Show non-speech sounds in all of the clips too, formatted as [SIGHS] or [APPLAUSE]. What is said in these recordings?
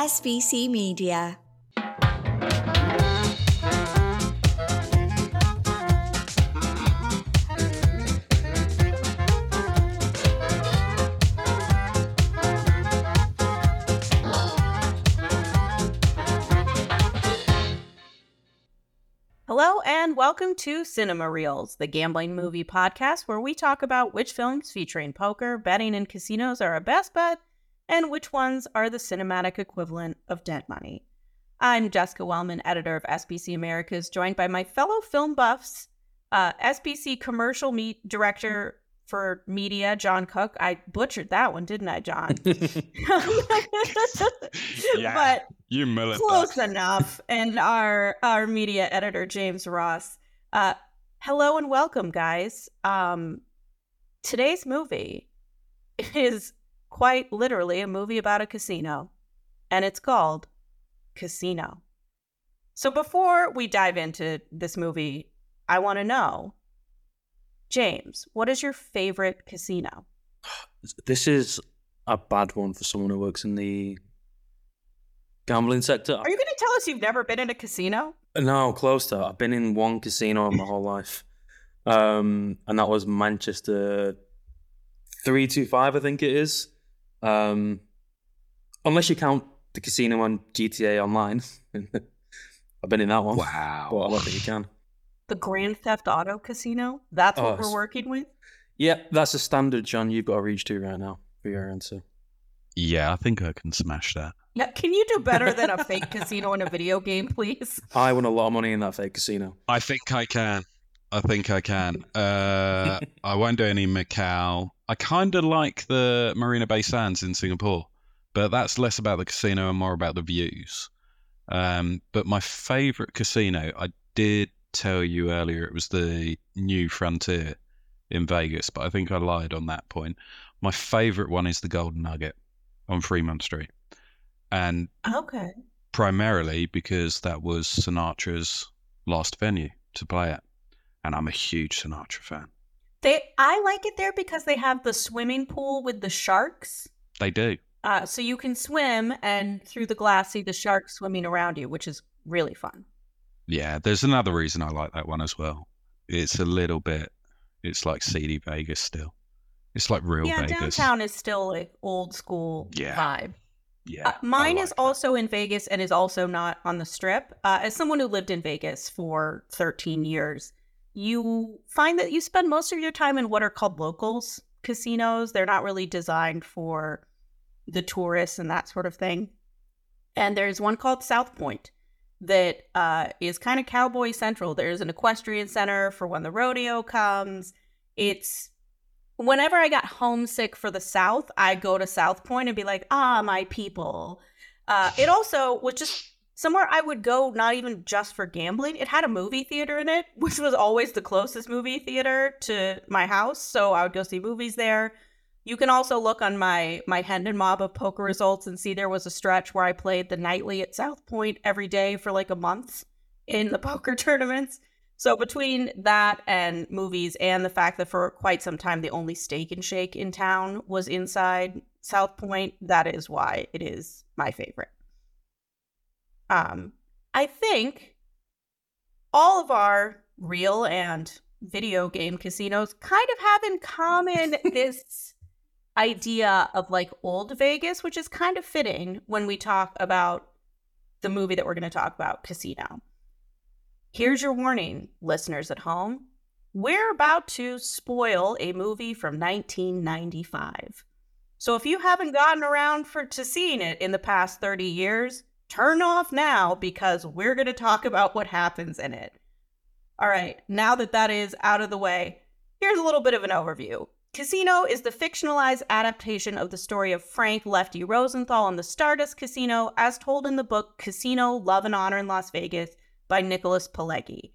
SBC Media. Hello and welcome to Cinema Reels, the gambling movie podcast where we talk about which films featuring poker, betting, and casinos are our best bet and which ones are the cinematic equivalent of dead money. I'm Jessica Welman, editor of SBC Americas, joined by my fellow film buffs, uh, SBC commercial meet director for media, John Cook. I butchered that one, didn't I, John? [LAUGHS] [LAUGHS] Yeah, but you close that. enough. And our our media editor James Ross. Uh, hello and welcome, guys. Um, today's movie is quite literally a movie about a casino, and it's called Casino. So before we dive into this movie, I want to know, James, what is your favorite casino? [SIGHS] This is a bad one for someone who works in the gambling sector. Are you going to tell us you've never been in a casino? No, close to. I've been in one casino my whole life, um, and that was Manchester three two five, I think it is. Um, unless you count the casino on GTA Online, [LAUGHS] I've been in that one. Wow. but I don't think you can. The Grand Theft Auto Casino? That's Oh, what we're working with? Yeah, that's a standard, John. You've got to reach to right now for your answer. Yeah, I think I can smash that. Yeah, can you do better than a fake casino in a video game, please? [LAUGHS] I won a lot of money in that fake casino. I think I can. I think I can. Uh, [LAUGHS] I won't do any Macau. I kind of like the Marina Bay Sands in Singapore, but that's less about the casino and more about the views. Um, but my favorite casino, I did tell you earlier, it was the New Frontier in Vegas, but I think I lied on that point. My favorite one is the Golden Nugget on Fremont Street. And Okay. primarily because that was Sinatra's last venue to play at. And I'm a huge Sinatra fan. They I like it there because they have the swimming pool with the sharks. They do. Uh, so you can swim and through the glass see the sharks swimming around you, which is really fun. Yeah, there's another reason I like that one as well. It's a little bit, it's like seedy Vegas still. It's like real yeah, Vegas. downtown is still like old school Yeah. vibe. Yeah. Uh, mine I is that. also in Vegas and is also not on the strip. Uh, as someone who lived in Vegas for 13 years, you find that you spend most of your time in what are called locals casinos. They're not really designed for the tourists and that sort of thing. And there's one called South Point that uh, is kind of cowboy central. There's an equestrian center for when the rodeo comes. It's whenever I got homesick for the South, I'd go to South Point and be like, ah, my people. Uh, it also was just somewhere I would go, not even just for gambling. It had a movie theater in it, [LAUGHS] which was always the closest movie theater to my house. So I would go see movies there. You can also look on my my Hendon Mob of poker results and see there was a stretch where I played the nightly at South Point every day for like a month in the [LAUGHS] poker tournaments. So between that and movies and the fact that for quite some time the only steak and shake in town was inside South Point, that is why it is my favorite. Um, I think all of our real and video game casinos kind of have in common [LAUGHS] this idea of like old Vegas, which is kind of fitting when we talk about the movie that we're going to talk about, Casino. Here's your warning, listeners at home. We're about to spoil a movie from 1995. So if you haven't gotten around for to seeing it in the past 30 years, turn off now because we're going to talk about what happens in it. All right, now that that is out of the way, here's a little bit of an overview. Casino is the fictionalized adaptation of the story of Frank Lefty Rosenthal and the Stardust Casino, as told in the book Casino Love and Honor in Las Vegas by Nicholas Pileggi.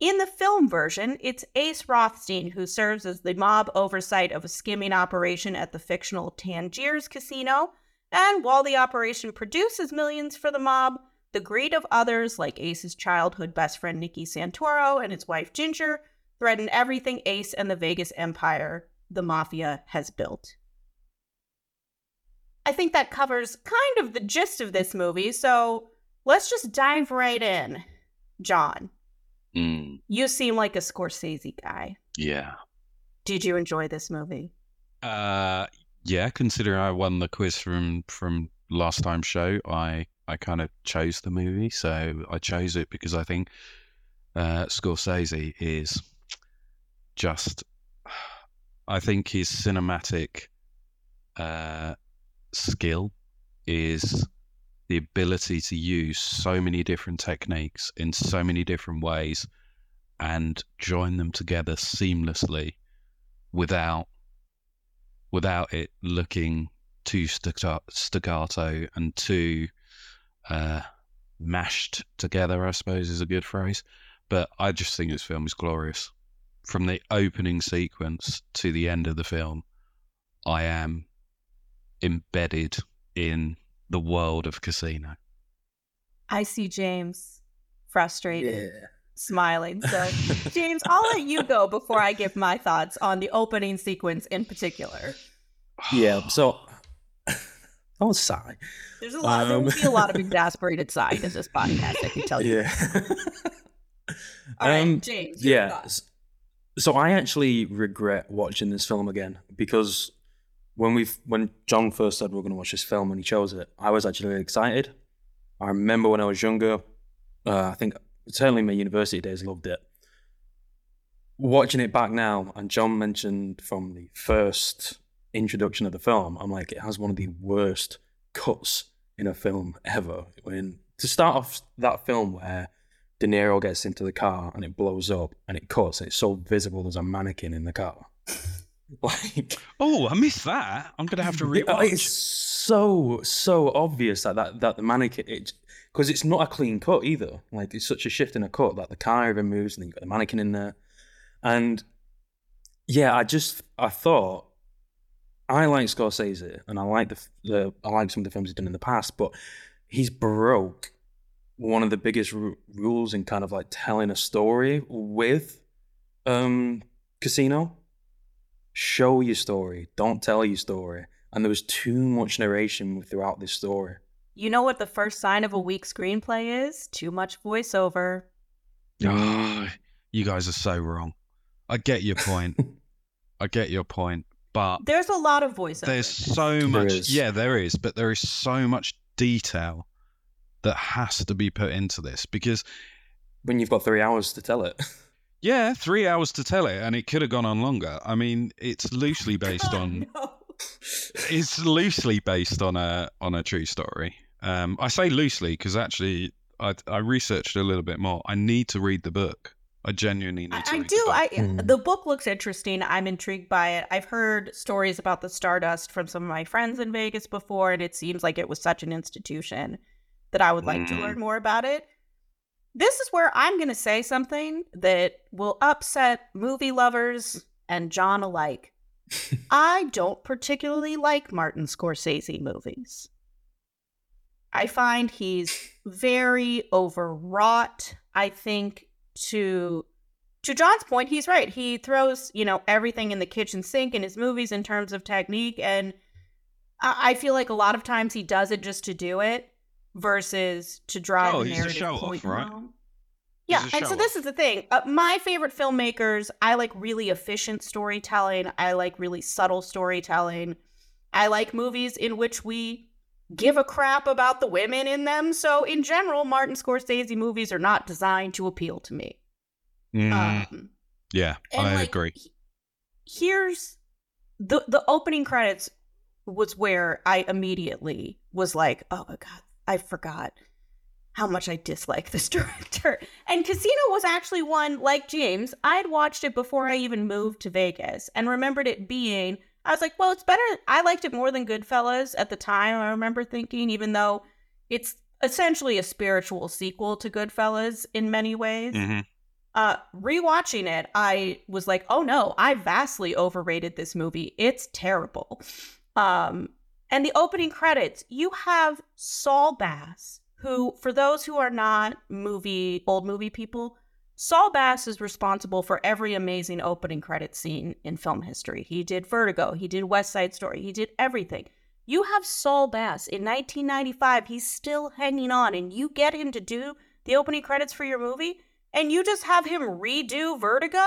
In the film version, it's Ace Rothstein who serves as the mob oversight of a skimming operation at the fictional Tangiers Casino, and while the operation produces millions for the mob, the greed of others, like Ace's childhood best friend Nicky Santoro and his wife Ginger, threaten everything Ace and the Vegas Empire, the mafia, has built. I think that covers kind of the gist of this movie. So let's just dive right in. John, Mm, you seem like a Scorsese guy. yeah. Did you enjoy this movie? Uh, yeah. Considering I won the quiz from from last time's show, I I kind of chose the movie, so I chose it because I think uh, Scorsese is just. I think his cinematic uh, skill is the ability to use so many different techniques in so many different ways and join them together seamlessly without without it looking too staccato, staccato and too uh, mashed together. I suppose is a good phrase. But I just think this film is glorious. From the opening sequence to the end of the film, I am embedded in the world of Casino. I see James frustrated, Yeah. Smiling. So, [LAUGHS] James, I'll let you go before I give my thoughts on the opening sequence in particular. Yeah. [SIGHS] So [SIGHS] don't sigh. There's a lot. there will Um, be a lot of [LAUGHS] exasperated sighs in this podcast. I can tell you. Yeah. [LAUGHS] All right, Um, James. your yeah. thoughts. So I actually regret watching this film again because when we when John first said we are going to watch this film and he chose it, I was actually really excited. I remember when I was younger, uh, I think certainly my university days loved it. Watching it back now, and John mentioned from the first introduction of the film, I'm like, it has one of the worst cuts in a film ever. When to start off that film where De Niro gets into the car and it blows up and it cuts and it's so visible there's a mannequin in the car. [LAUGHS] like Oh, I missed that. I'm gonna have to [LAUGHS] rewatch. it's so so obvious that that, that the mannequin it because it's not a clean cut either. Like it's such a shift in a cut that the car even moves and then you've got the mannequin in there. And yeah, I just I thought I like Scorsese and I like the the I like some of the films he's done in the past, but he's broke one of the biggest ru- rules in kind of like telling a story with um Casino. Show your story, don't tell your story. And there was too much narration throughout this story. You know what the first sign of a weak screenplay is? Too much voiceover. Ah, you guys are so wrong. I get your point. [LAUGHS] I get your point, but There's a lot of voiceover. there's so much. is. Yeah, there is, but there is so much detail that has to be put into this because when you've got three hours to tell it. [LAUGHS] yeah, three hours to tell it, and it could have gone on longer. I mean, it's loosely [LAUGHS] based God, on no. it's loosely based on a on a true story. Um, I say loosely because actually I I researched a little bit more. I need to read the book. I genuinely need I, to. I read do. The book. I Mm. the book looks interesting. I'm intrigued by it. I've heard stories about the Stardust from some of my friends in Vegas before, and it seems like it was such an institution that I would like to Mm. learn more about it. This is where I'm going to say something that will upset movie lovers and John alike. [LAUGHS] I don't particularly like Martin Scorsese movies. I find he's very overwrought. I think to to John's point, he's right. He throws, you know, everything in the kitchen sink in his movies in terms of technique and I, I feel like a lot of times he does it just to do it versus to drive Oh, he's narrative show-off, point right? home. Yeah, and so this is the thing. Uh, my favorite filmmakers, I like really efficient storytelling. I like really subtle storytelling. I like movies in which we give a crap about the women in them. So in general, Martin Scorsese movies are not designed to appeal to me. Mm, Um, yeah, I like, agree. he- Here's the the opening credits was where I immediately was like, "Oh my god, I forgot how much I dislike [LAUGHS] this director." And Casino was actually one like James. I had watched it before I even moved to Vegas and remembered it being. I was like, "Well, it's better." I liked it more than Goodfellas at the time. I remember thinking, even though it's essentially a spiritual sequel to Goodfellas in many ways. hmm Uh, rewatching it, I was like, oh no, I vastly overrated this movie. It's terrible. Um, and the opening credits, you have Saul Bass, who, for those who are not movie, old movie people, Saul Bass is responsible for every amazing opening credit scene in film history. He did Vertigo, he did West Side Story, he did everything. You have Saul Bass in 1995. He's still hanging on, and you get him to do the opening credits for your movie, and you just have him redo Vertigo?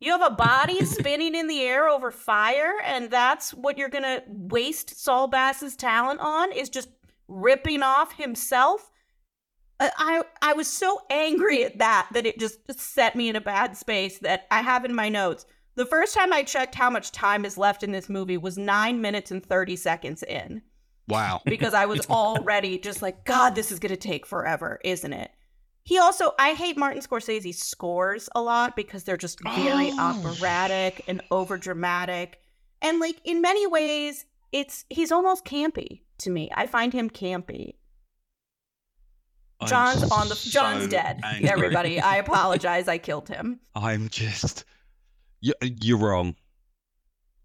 You have a body [LAUGHS] spinning in the air over fire, and that's what you're gonna waste Saul Bass's talent on? Is just ripping off himself? I I was so angry at that that it just, set me in a bad space that I have in my notes. The first time I checked how much time is left in this movie was nine minutes and 30 seconds in. Wow. [LAUGHS] Because I was already just like, God, this is going to take forever, isn't it? He also, I hate Martin Scorsese's scores a lot because they're just very oh. operatic and over dramatic. And like in many ways, it's he's almost campy to me. I find him campy. John's I'm on the so John's dead. Angry. Everybody, I [LAUGHS] apologize. I killed him. I'm just you're, you're wrong.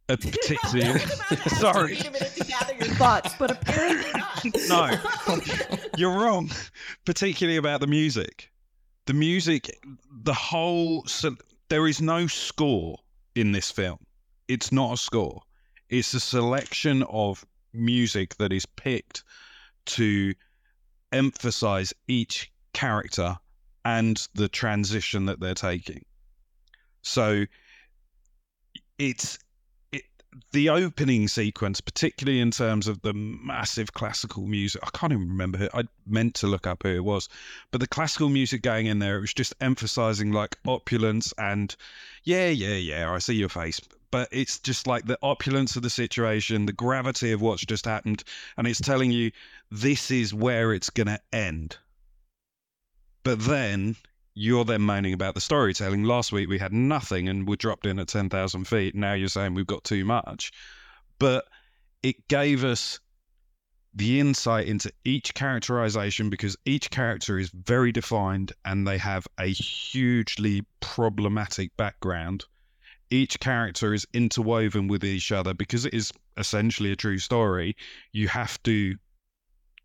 Uh, [LAUGHS] particularly, sorry. Need a minute to gather your thoughts, but apparently not. [LAUGHS] no, you're wrong. Particularly about the music. The music, the whole. So, there is no score in this film. It's not a score. It's a selection of music that is picked to emphasize each character and the transition that they're taking. So it's it, the opening sequence, particularly in terms of the massive classical music. I can't even remember who I meant to look up who it was, but the classical music going in there, it was just emphasizing like opulence and yeah, yeah, yeah. I see your face, but it's just like the opulence of the situation, the gravity of what's just happened, and it's telling you this is where it's going to end. But then you're then moaning about the storytelling. Last week we had nothing and we dropped in at 10,000 feet. Now you're saying we've got too much. But it gave us the insight into each characterization because each character is very defined and they have a hugely problematic background each character is interwoven with each other because it is essentially a true story. You have to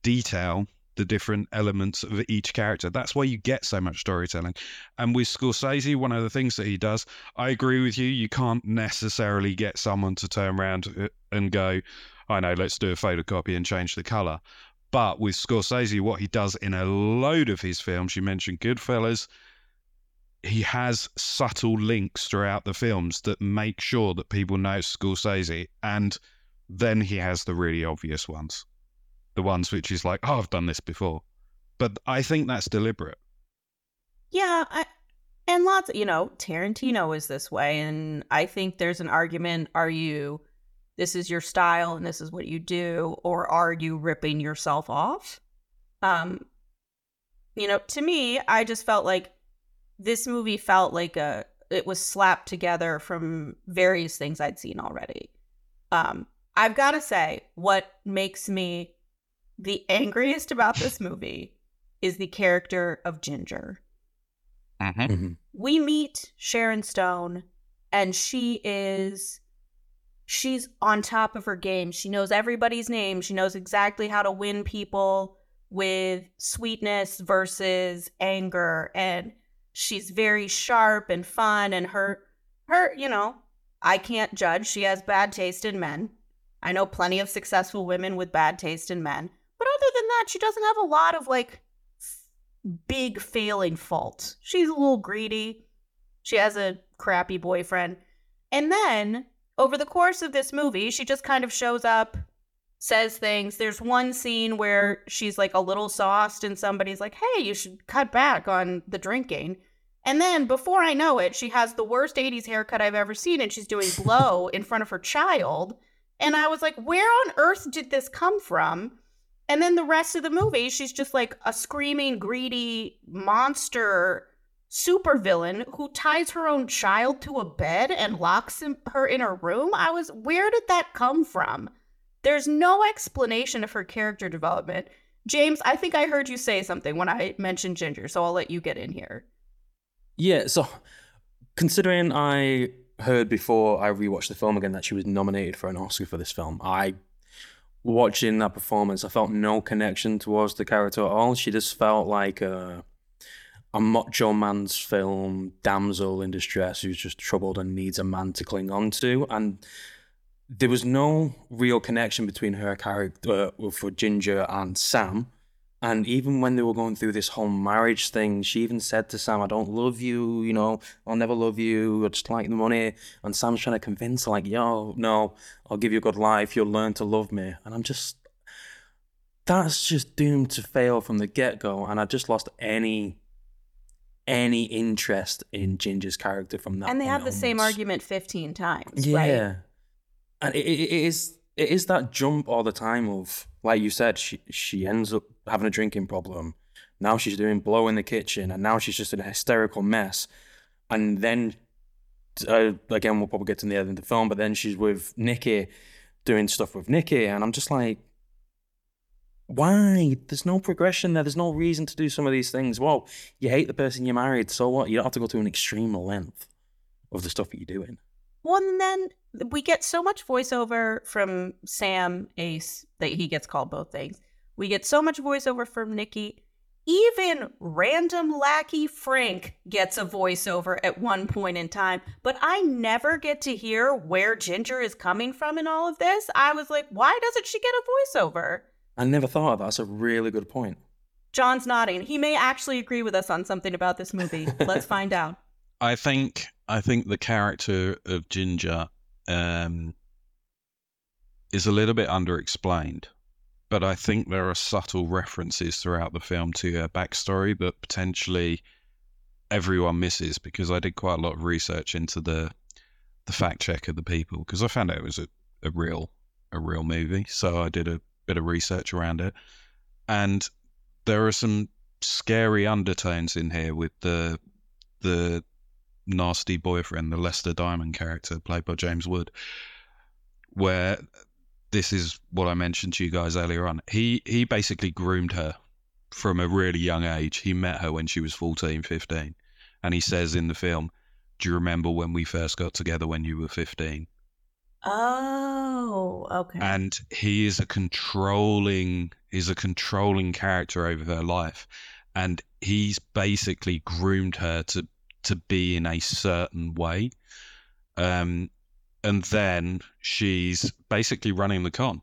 detail the different elements of each character. That's why you get so much storytelling. And with Scorsese, one of the things that he does, I agree with you, you can't necessarily get someone to turn around uh, and go, I know, let's do a photocopy and change the color. But with Scorsese, what he does in a load of his films, you mentioned Goodfellas, he has subtle links throughout the films that make sure that people know Scorsese, and then he has the really obvious ones, the ones which is like, oh, I've done this before. But I think that's deliberate. Yeah, I, and lots, you know, Tarantino is this way, and I think there's an argument: are you, this is your style and this is what you do, or are you ripping yourself off? Um, you know, to me, I just felt like this movie felt like a it was slapped together from various things I'd seen already. Um, I've got to say, what makes me the angriest about this [LAUGHS] movie is the character of Ginger. Mm-hmm. Mm-hmm. We meet Sharon Stone, and she is she's on top of her game. She knows everybody's name. She knows exactly how to win people with sweetness versus anger and she's very sharp and fun and her her you know i can't judge. She has bad taste in men. I know plenty of successful women with bad taste in men. But other than that she doesn't have a lot of like big failing faults. She's a little greedy. She has a crappy boyfriend. And then over the course of this movie she just kind of shows up says things. There's one scene where mm-hmm. she's like a little sauced and somebody's like, hey, you should cut back on the drinking. And then before I know it, she has the worst 80s haircut I've ever seen and she's doing [LAUGHS] blow in front of her child. And I was like, where on earth did this come from? And then the rest of the movie, she's just like a screaming, greedy monster supervillain who ties her own child to a bed and locks him, her in her room. I was, where did that come from? There's no explanation of her character development. James, I think I heard you say something when I mentioned Ginger, so I'll let you get in here. Yeah, so considering I heard before I rewatched the film again that she was nominated for an Oscar for this film, I watching that performance, I felt no connection towards the character at all. She just felt like a, a macho man's film damsel in distress who's just troubled and needs a man to cling on to. And there was no real connection between her character for Ginger and Sam. And even when they were going through this whole marriage thing, she even said to Sam, I don't love you, you know, I'll never love you, I just like the money. And Sam's trying to convince her, like, yo, no, I'll give you a good life, you'll learn to love me. And I'm just, that's just doomed to fail from the get go. And I just lost any any interest in Ginger's character from that. And they have the same argument 15 times. Yeah, Right? And it, it, is it is that jump all the time of like you said, she she ends up having a drinking problem. Now she's doing blow in the kitchen, and now she's just in a hysterical mess. And then uh, again, we'll probably get to the end of the film, but then she's with Nicky, doing stuff with Nicky, and I'm just like. Why? There's no progression there. There's no reason to do some of these things. Well, you hate the person you married, so what? You don't have to go to an extreme length of the stuff that you're doing. Well, and then we get so much voiceover from Sam Ace that he gets called both things. We get so much voiceover from Nicky. Even random lackey Frank gets a voiceover at one point in time, but I never get to hear where Ginger is coming from in all of this. I was like, why doesn't she get a voiceover? I never thought of that. That's a really good point. John's nodding. He may actually agree with us on something about this movie. Let's find [LAUGHS] out. I think I think the character of Ginger um, is a little bit underexplained, but I think there are subtle references throughout the film to her backstory that potentially everyone misses because I did quite a lot of research into the the fact check of the people because I found out it was a, a real a real movie, so I did a bit of research around it, and there are some scary undertones in here with the the nasty boyfriend, the Lester Diamond character played by James Wood, where this is what I mentioned to you guys earlier on. He he basically groomed her from a really young age. He met her when she was 14, 15. And he says in the film, Do you remember when we first got together when you were 15? Oh, okay. and he is a controlling he's a controlling character over her life and he's basically groomed her to to be in a certain way. Um and then she's basically running the con.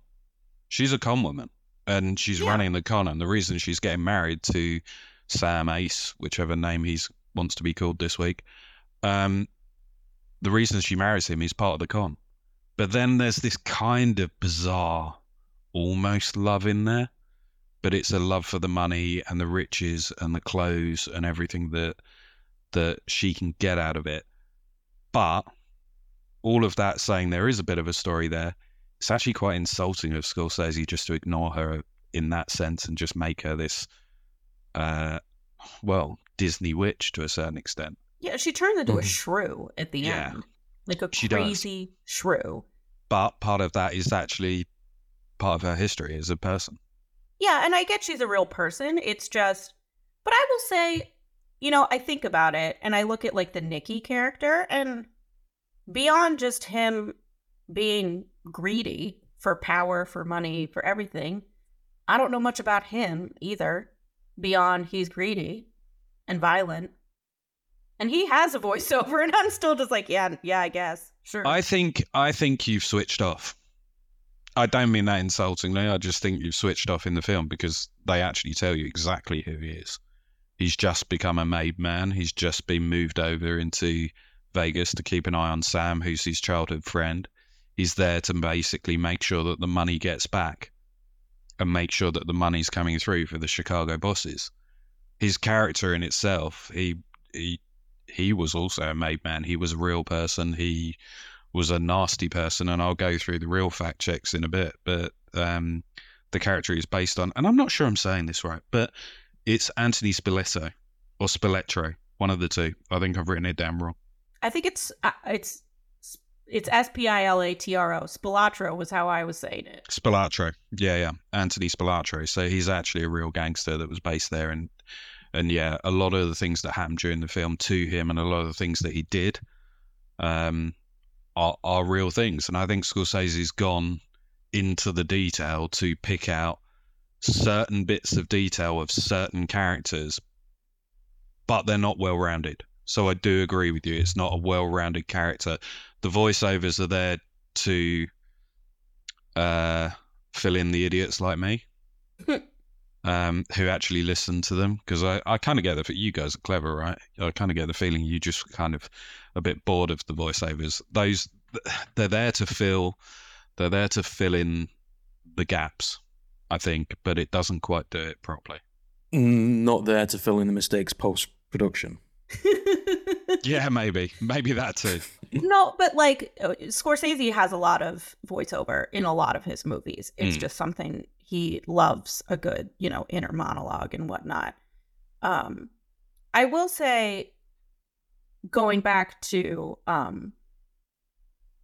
She's a con woman and she's Yeah. running the con and the reason she's getting married to sam ace whichever name he's wants to be called this week um the reason she marries him is part of the con. But then there's this kind of bizarre, almost love in there, but it's a love for the money and the riches and the clothes and everything that that she can get out of it. But all of that saying there is a bit of a story there. It's actually quite insulting of Scorsese just to ignore her in that sense and just make her this, uh, well, Disney witch to a certain extent. yeah, she turns into a Mhm. shrew at the Yeah. end. Like a She does. crazy shrew. But part of that is actually part of her history as a person. Yeah, and I get she's a real person. It's just, but I will say, you know, I think about it and I look at like the Nicky character, and beyond just him being greedy for power, for money, for everything, I don't know much about him either, beyond he's greedy and violent. And he has a voiceover, [LAUGHS] and I'm still just like, yeah, yeah, I guess. Sure. I think I think you've switched off. I don't mean that insultingly. I just think you've switched off in the film because they actually tell you exactly who he is. He's just become a made man. He's just been moved over into Vegas to keep an eye on Sam, who's his childhood friend. He's there to basically make sure that the money gets back and make sure that the money's coming through for the Chicago bosses. His character in itself, he he he was also a made man. He was a real person. He was a nasty person, and I'll go through the real fact checks in a bit. But um, the character is based on, and I'm not sure I'm saying this right, but it's Anthony Spiletto or Spiletro, one of the two. I think I've written it down wrong. I think it's uh, it's it's S P I L A T R O. Spilatro was how I was saying it. Spilatro, yeah, yeah, Anthony Spilatro. So he's actually a real gangster that was based there, and and yeah, a lot of the things that happened during the film to him, and a lot of the things that he did, um, are are real things. And I think Scorsese's gone into the detail to pick out certain bits of detail of certain characters, but they're not well rounded. So I do agree with you. It's not a well rounded character. The voiceovers are there to uh, fill in the idiots like me. [LAUGHS] um, who actually listen to them because I, I kind of get the you guys are clever right I kind of get the feeling you just kind of a bit bored of the voiceovers those they're there to fill they're there to fill in the gaps I think but it doesn't quite do it properly Mm, Not there to fill in the mistakes post production. [LAUGHS] yeah maybe maybe that too [LAUGHS] no, but like uh, Scorsese has a lot of voiceover in a lot of his movies. It's Mm. just something he loves a good, you know, inner monologue and whatnot. Um, I will say, going back to um,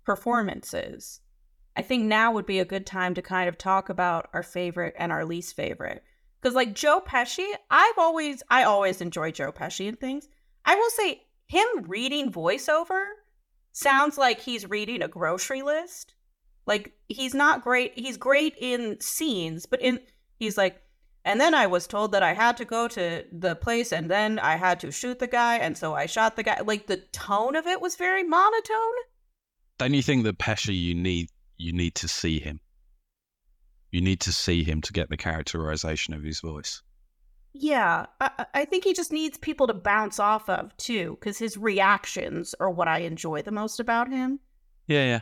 performances, I think now would be a good time to kind of talk about our favorite and our least favorite. Because like Joe Pesci, I've always I always enjoy Joe Pesci and things. I will say him reading voiceover sounds like he's reading a grocery list. Like he's not great. He's great in scenes, but in he's like, and then I was told that I had to go to the place, and then I had to shoot the guy, and so I shot the guy. Like the tone of it was very monotone. don't you think that Pesci you need you need to see him you need to see him to get the characterization of his voice Yeah, I, I- think he just needs people to bounce off of too, because his reactions are what I enjoy the most about him. Yeah, yeah,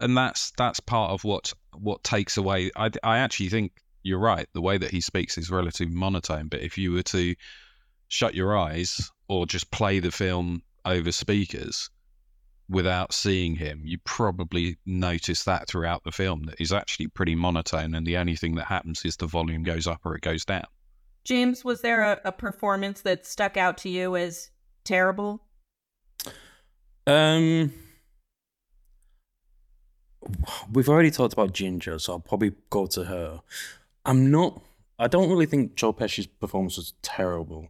and that's that's part of what what takes away. I I actually think you're right. The way that he speaks is relatively monotone. But if you were to shut your eyes or just play the film over speakers without seeing him, you probably notice that throughout the film that he's actually pretty monotone, and the only thing that happens is the volume goes up or it goes down. James, was there a, a performance that stuck out to you as terrible? Um, we've already talked about Ginger, so I'll probably go to her. I'm not. I don't really think Joe Pesci's performance was terrible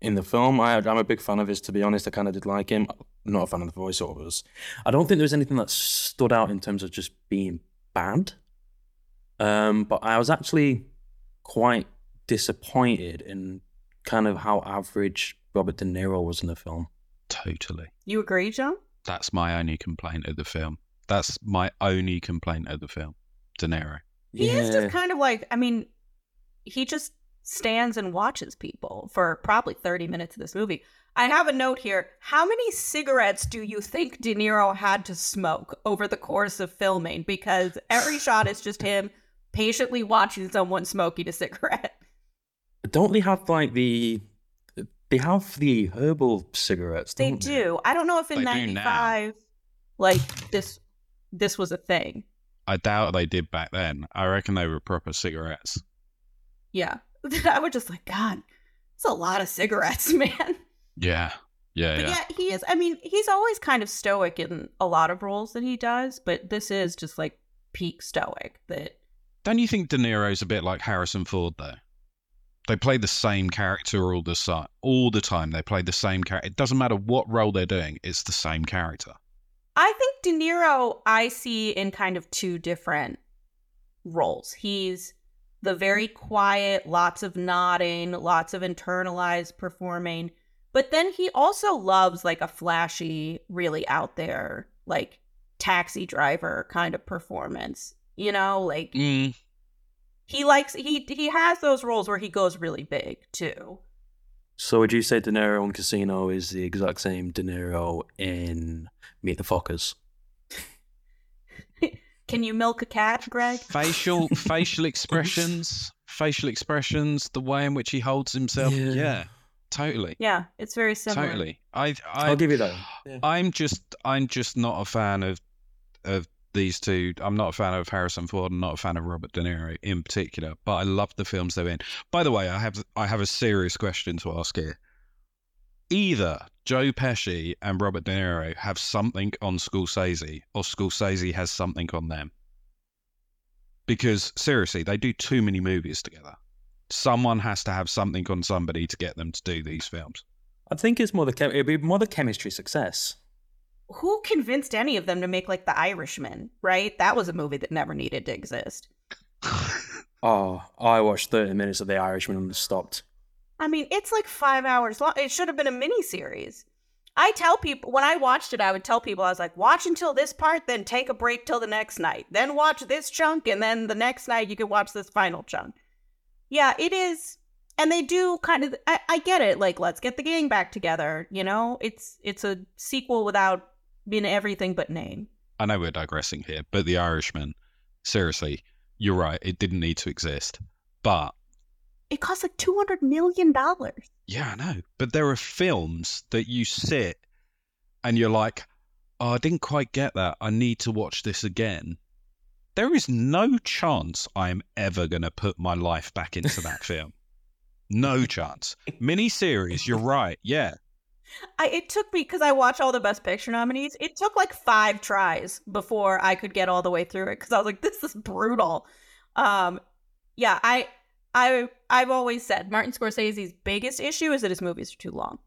in the film. I, I'm a big fan of his. To be honest, I kind of did like him. I'm not a fan of the voiceovers. I don't think there was anything that stood out in terms of just being bad. Um, but I was actually quite disappointed in kind of how average Robert De Niro was in the film. Totally. You agree, John? That's my only complaint of the film. That's my only complaint of the film. De Niro. He is just kind of like, I mean, he just stands and watches people for probably 30 minutes of this movie. I have a note here. How many cigarettes do you think De Niro had to smoke over the course of filming? Because every [SIGHS] shot is just him patiently watching someone smoking a cigarette. Don't they have like the they have the herbal cigarettes? They don't do. I don't know if in They 95 like this this was a thing. I doubt they did back then. I reckon they were proper cigarettes. Yeah. [LAUGHS] I was just like, God, it's a lot of cigarettes, [LAUGHS] man. Yeah. Yeah, But yeah. yeah, he is. I mean, he's always kind of stoic in a lot of roles that he does, but this is just like peak stoic. That Don't you think De Niro's a bit like Harrison Ford though? They play the same character all the si- all the time. They play the same character. It doesn't matter what role they're doing. It's the same character. I think De Niro, I see in kind of two different roles. He's the very quiet, lots of nodding, lots of internalized performing, but then he also loves like a flashy, really out there, like taxi driver kind of performance. You know, like Mm, he likes he he has those roles where he goes really big too. So would you say De Niro in Casino is the exact same De Niro in Meet the Fockers? Can you milk a cat, Greg? facial [LAUGHS] facial expressions, facial expressions, the way in which he holds himself. Yeah. Yeah, totally, Yeah, it's very similar. totally. I, I I'll give you that. Yeah. I'm just I'm just not a fan of of these two. I'm not a fan of Harrison Ford. I'm not a fan of Robert De Niro in particular. But I love the films they're in. By the way, I have I have a serious question to ask here. Either Joe Pesci and Robert De Niro have something on Scorsese, or Scorsese has something on them. Because seriously, they do too many movies together. Someone has to have something on somebody to get them to do these films. I think it's more the chem- it'd be more the chemistry success. Who convinced any of them to make like The Irishman, right? That was a movie that never needed to exist. [LAUGHS] Oh, I watched thirty minutes of The Irishman and stopped. I mean, it's like five hours long. It should have been a mini series. I tell people when I watched it, I would tell people I was like, watch until this part, then take a break till the next night, then watch this chunk, and then the next night you can watch this final chunk. Yeah, it is, and they do kind of. I, I get it. Like, let's get the gang back together. You know, it's it's a sequel without being everything but name. I know we're digressing here, but The Irishman, seriously, you're right. It didn't need to exist, but It costs like two hundred million dollars. Yeah, I know. But there are films that you sit and you're like, oh, I didn't quite get that. I need to watch this again. There is no chance I'm ever going to put my life back into that [LAUGHS] film. No chance. Miniseries, you're right. Yeah. I, it took me because I watched all the Best Picture nominees. It took like five tries before I could get all the way through it because I was like, "This is brutal." Um, yeah, I, I, I've always said Martin Scorsese's biggest issue is that his movies are too long.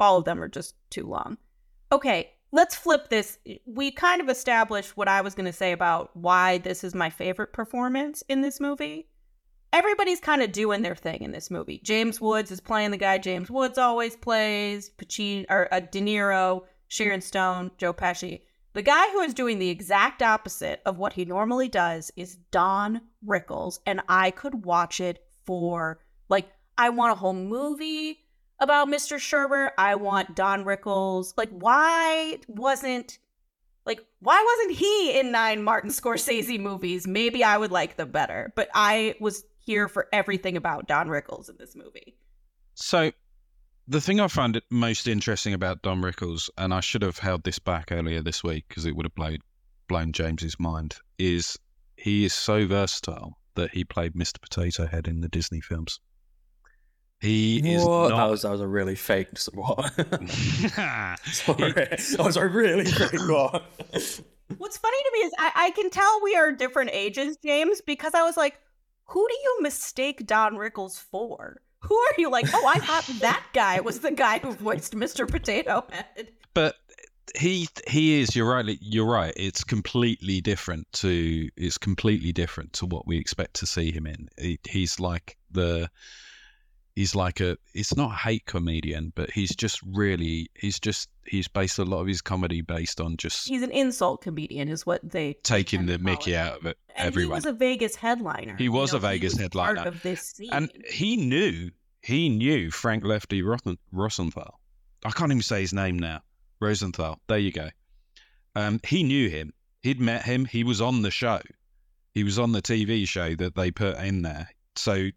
All of them are just too long. Okay, let's flip this. We kind of established what I was going to say about why this is my favorite performance in this movie. Everybody's kind of doing their thing in this movie. James Woods is playing the guy James Woods always plays. Pacino or uh, De Niro, Sharon Stone, Joe Pesci. The guy who is doing the exact opposite of what he normally does is Don Rickles, and I could watch it for like I want a whole movie about Mr. Shermer. I want Don Rickles. Like, why wasn't like why wasn't he in nine Martin Scorsese movies? Maybe I would like them better. But I was here for everything about Don Rickles in this movie. So the thing I it most interesting about Don Rickles, and I should have held this back earlier this week because it would have blown blown James's mind, is he is so versatile that he played Mr. Potato Head in the Disney films. He is What? not. That was that was a really fake. What? [LAUGHS] [LAUGHS] Sorry, that was a really fake one. What's funny to me is I, I can tell we are different ages, James, because I was like, who do you mistake Don Rickles for? Who are you like, oh, I thought that guy was the guy who voiced Mr. Potato Head. but he he is you're right you're right it's completely different to it's completely different to what we expect to see him in he, he's like the he's like a it's not a hate comedian but he's just really he's just he's based a lot of his comedy based on just He's an insult comedian, is what they taking the mickey it. out of it And everyone he was a Vegas headliner. He you was know, a Vegas was headliner. Part of this scene. and he knew he knew frank lefty Rosen, rosenthal i can't even say his name now rosenthal. There you go. Um, he knew him. He'd met him. He was on the show. He was on the tv show that they put in there. So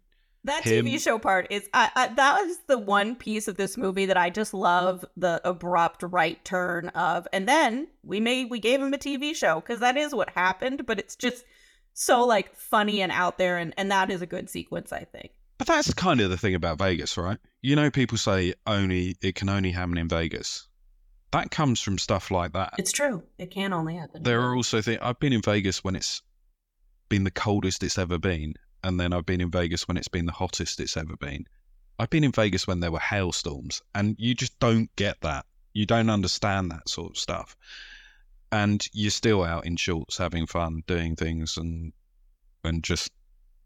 That him- TV show part is I, I, that was the one piece of this movie that I just love the abrupt right turn of, and then we made we gave him a TV show because that is what happened, but it's just so like funny and out there, and and that is a good sequence, I think. but that's kind of the thing about vegas right? You know people say only it can only happen in vegas that comes from stuff like that It's true; it can only happen. There are also things. I've been in Vegas when it's been the coldest it's ever been, and then I've been in Vegas when it's been the hottest it's ever been. I've been in Vegas when there were hailstorms, and you just don't get that. You don't understand that sort of stuff, and you're still out in shorts having fun, doing things, and and just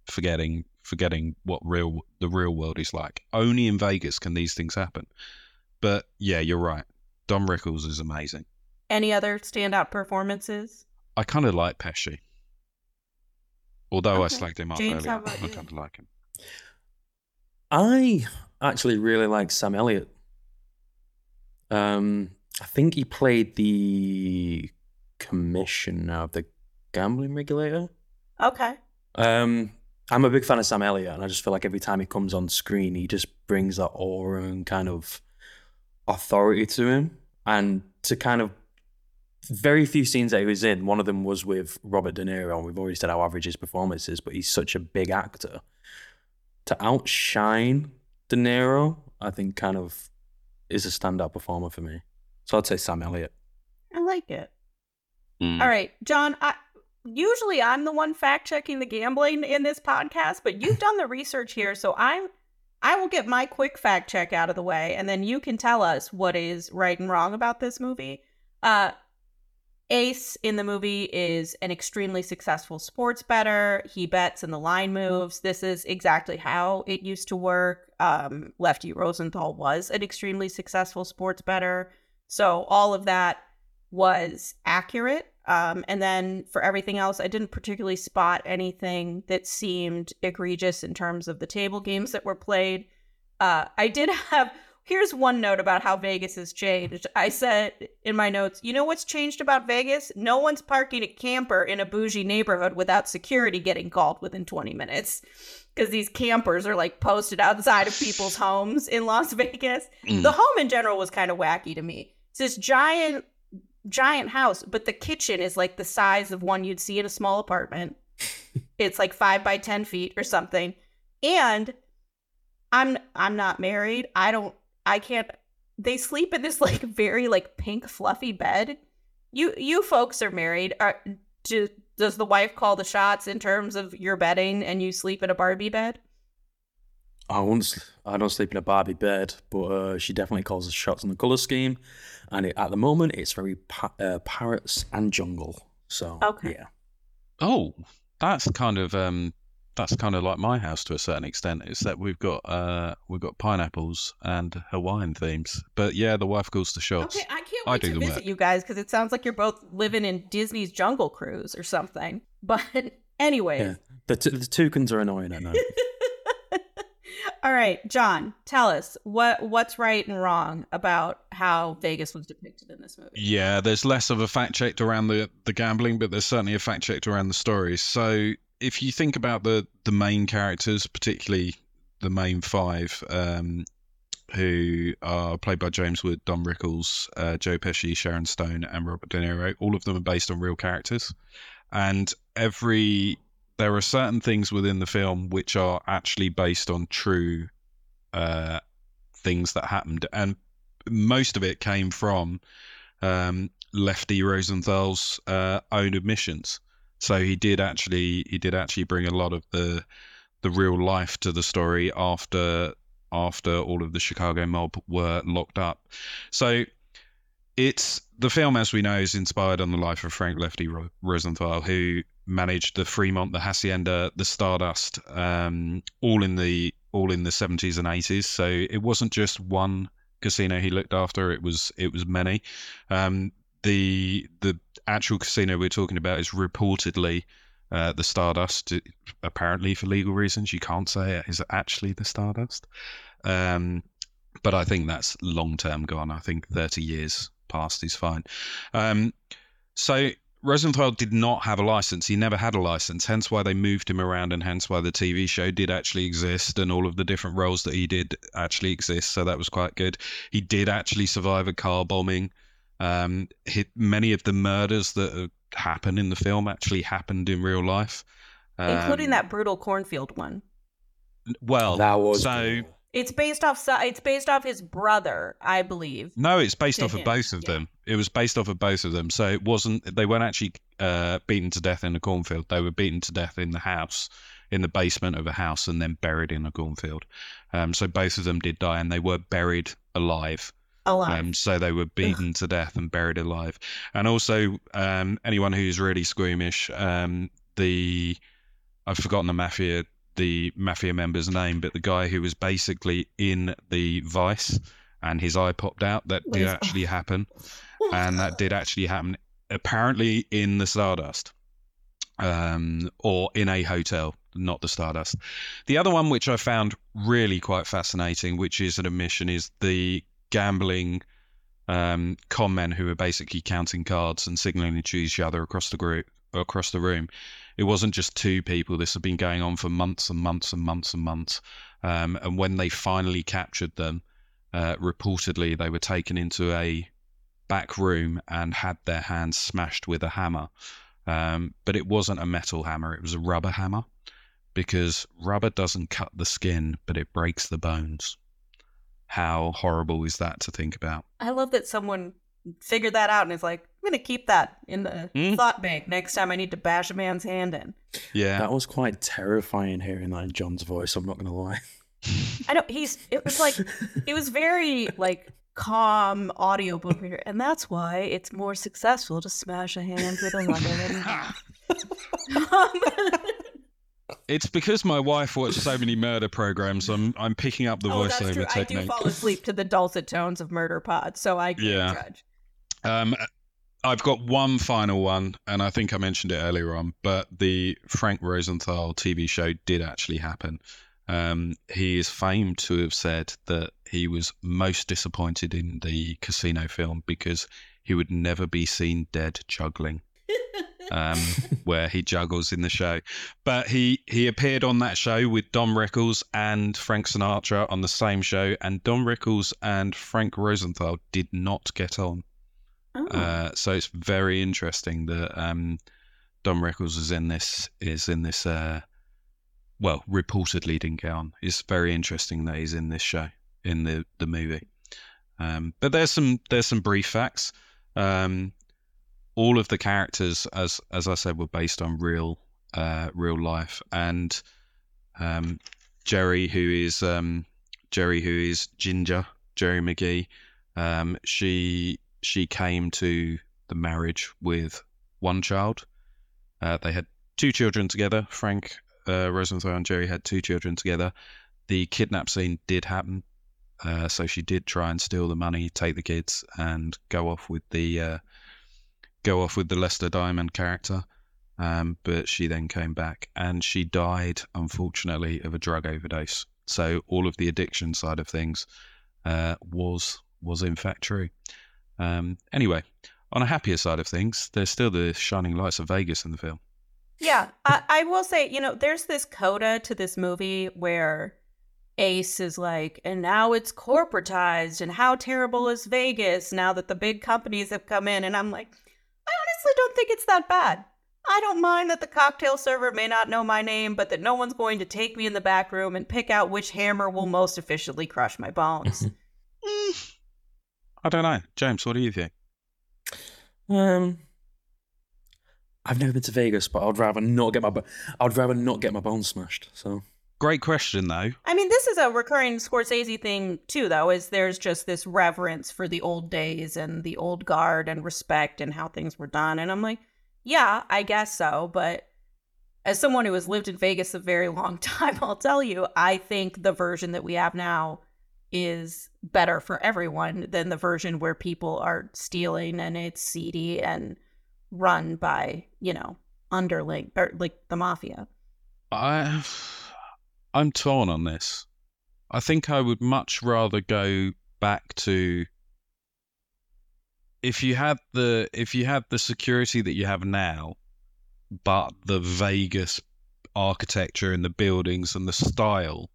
forgetting forgetting what real the real world is like. Only in Vegas can these things happen. But yeah, you're right. Don Rickles is amazing. Any other standout performances? I kind of like Pesci. Although I Okay. slagged him off James, earlier, how about I kind of like him. I actually really like Sam Elliott. Um, I think he played the commissioner of the gambling regulator. Okay, Um, I'm a big fan of Sam Elliott, and I just feel like every time he comes on screen, he just brings that aura and kind of authority to him. And to kind of very few scenes that he was in, one of them was with Robert De Niro, and we've already said how average his performance is, but he's such a big actor. To outshine De Niro, I think kind of is a standout performer for me. So I'd say Sam Elliott. I like it. Mm. All right, John. I, usually I'm the one fact checking the gambling in this podcast, but you've done the research here, so I'm. I will get my quick fact check out of the way, and then you can tell us what is right and wrong about this movie. Uh, Ace in the movie is an extremely successful sports bettor. He bets and the line moves. This is exactly how it used to work. Um, Lefty Rosenthal was an extremely successful sports bettor. So all of that was accurate. Um, and then for everything else, I didn't particularly spot anything that seemed egregious in terms of the table games that were played. Uh, I did [LAUGHS] have. Here's one note about how Vegas has changed. I said in my notes, you know what's changed about Vegas? No one's parking a camper in a bougie neighborhood without security getting called within 20 minutes. Because these campers are like posted outside of people's homes in Las [LAUGHS] Vegas. Mm. The home in general was kind of wacky to me. It's this giant, giant house, but the kitchen is like the size of one you'd see in a small apartment. [LAUGHS] it's like five by 10 feet or something. And I'm I'm not married. I don't I can't they sleep in this [LAUGHS] like very like pink fluffy bed. You you folks are married. Are do, does the wife call the shots in terms of your bedding and you sleep in a Barbie bed? I won't. I don't sleep in a Barbie bed, but uh, she definitely calls the shots on the color scheme, and it, at the moment it's very pa- uh, parrots and jungle. So Okay. yeah, Oh, that's kind of um, that's kind of like my house to a certain extent. Is that we've got uh, we've got pineapples and Hawaiian themes. But yeah, the wife calls the shots. Okay, I can't I wait do to the visit work. you guys because it sounds like you're both living in Disney's Jungle Cruise or something. [LAUGHS] But anyway, yeah. The, t- the toucans are annoying at night. [LAUGHS] all right, John, tell us what what's right and wrong about how Vegas was depicted in this movie. Yeah, there's less of a fact checked around the the gambling, but there's certainly a fact checked around the stories. So if you think about the the main characters, particularly the main five, um, who are played by James Wood, Don Rickles, uh, Joe Pesci, Sharon Stone, and Robert De Niro, all of them are based on real characters, and every there are certain things within the film which are actually based on true uh, things that happened, and most of it came from um, Lefty Rosenthal's uh, own admissions. So he did actually he did actually bring a lot of the the real life to the story after after all of the Chicago mob were locked up. So it's the film, as we know, is inspired on the life of Frank Lefty Rosenthal, who managed the Fremont, the Hacienda, the Stardust, um, all in the all in the seventies and eighties. So it wasn't just one casino he looked after; it was it was many. Um, the the actual casino we're talking about is reportedly uh, the Stardust. Apparently, for legal reasons, you can't say it is actually the Stardust. Um, but I think that's long term gone. I think 30 years past is fine. Um, so Rosenthal did not have a license. He never had a license, hence why they moved him around, and hence why the TV show did actually exist, and all of the different roles that he did actually exist. So that was quite good. He did actually survive a car bombing. Um, hit, many of the murders that uh, happen in the film actually happened in real life, including Um, that brutal cornfield one. Well, that was so brutal. It's based off. It's based off his brother, I believe. No, it's based off of both of yeah. them. It was based off of both of them. So it wasn't. They weren't actually uh, beaten to death in a cornfield. They were beaten to death in the house, in the basement of a house, and then buried in a cornfield. Um, so both of them did die, and they were buried alive. Alive. Um, so they were beaten to death and buried alive. And also, um, anyone who's really squeamish, um, the I've forgotten the mafia the mafia member's name, but the guy who was basically in the vice and his eye popped out, that did actually happen, [LAUGHS] and that did actually happen. Apparently in the Stardust, um, or in a hotel, not the Stardust. The other one, which I found really quite fascinating, which is an admission, is the gambling um, con men who were basically counting cards and signaling to each other across the group across the room. It wasn't just two people. This had been going on for months and months and months and months. Um, and when they finally captured them, uh, reportedly they were taken into a back room and had their hands smashed with a hammer. Um, but it wasn't a metal hammer; it was a rubber hammer, because rubber doesn't cut the skin, but it breaks the bones. How horrible is that to think about? I love that someone figured that out and is like, I'm gonna keep that in the Hmm? thought bank next time I need to bash a man's hand in. Yeah, That was quite terrifying hearing that in John's voice. I'm not gonna lie. I know he's. It was like [LAUGHS] it was very like calm audiobook reader, and that's why it's more successful to smash a hand with a rubber than [LAUGHS] It's because my wife watched so many murder programs. I'm I'm picking up the oh, voiceover true. I do fall asleep to the dulcet tones of Murder Pod, so I can't Yeah. judge. Um, I've got one final one, and I think I mentioned it earlier on, but the Frank Rosenthal TV show did actually happen. Um, he is famed to have said that he was most disappointed in the casino film because he would never be seen dead juggling. um, [LAUGHS] where he juggles in the show. But he he appeared on that show with Don Rickles and Frank Sinatra on the same show, and Don Rickles and Frank Rosenthal did not get on. Oh. Uh, so it's very interesting that um, Don Rickles is in this is in this. Uh, well, reportedly didn't get on. It's very interesting that he's in this show in the the movie. Um, but there's some there's some brief facts. Um, all of the characters, as as I said, were based on real uh, real life, and um, Geri, who is um, Geri, who is Ginger, Geri McGee, um, she she came to the marriage with one child. Uh, they had two children together. Frank uh, Rosenthal and Geri had two children together. The kidnap scene did happen, uh, so she did try and steal the money, take the kids, and go off with the uh, go off with the Lester Diamond character. Um, but she then came back, and she died, unfortunately, of a drug overdose. So all of the addiction side of things uh, was was in fact true. Um, anyway, on a happier side of things, there's still the shining lights of Vegas in the film. Yeah, I, I will say, you know, there's this coda to this movie where Ace is like, and now it's corporatized, and how terrible is Vegas now that the big companies have come in? And I'm like, I honestly don't think it's that bad. I don't mind that the cocktail server may not know my name, but that no one's going to take me in the back room and pick out which hammer will most efficiently crush my bones. [LAUGHS] Mm, I don't know, James. What do you think? Um, I've never been to Vegas, but I'd rather not get my bo- I'd rather not get my bones smashed. So Great question, though. I mean, this is a recurring Scorsese thing too, though. Is there's just this reverence for the old days and the old guard and respect and how things were done, and I'm like, yeah, I guess so. But as someone who has lived in Vegas a very long [LAUGHS] time, I'll tell you, I think the version that we have now is better for everyone than the version where people are stealing and it's seedy and run by you know underling or like the mafia. I I'm torn on this. I think I would much rather go back to if you had the if you had the security that you have now, but the Vegas architecture and the buildings and the style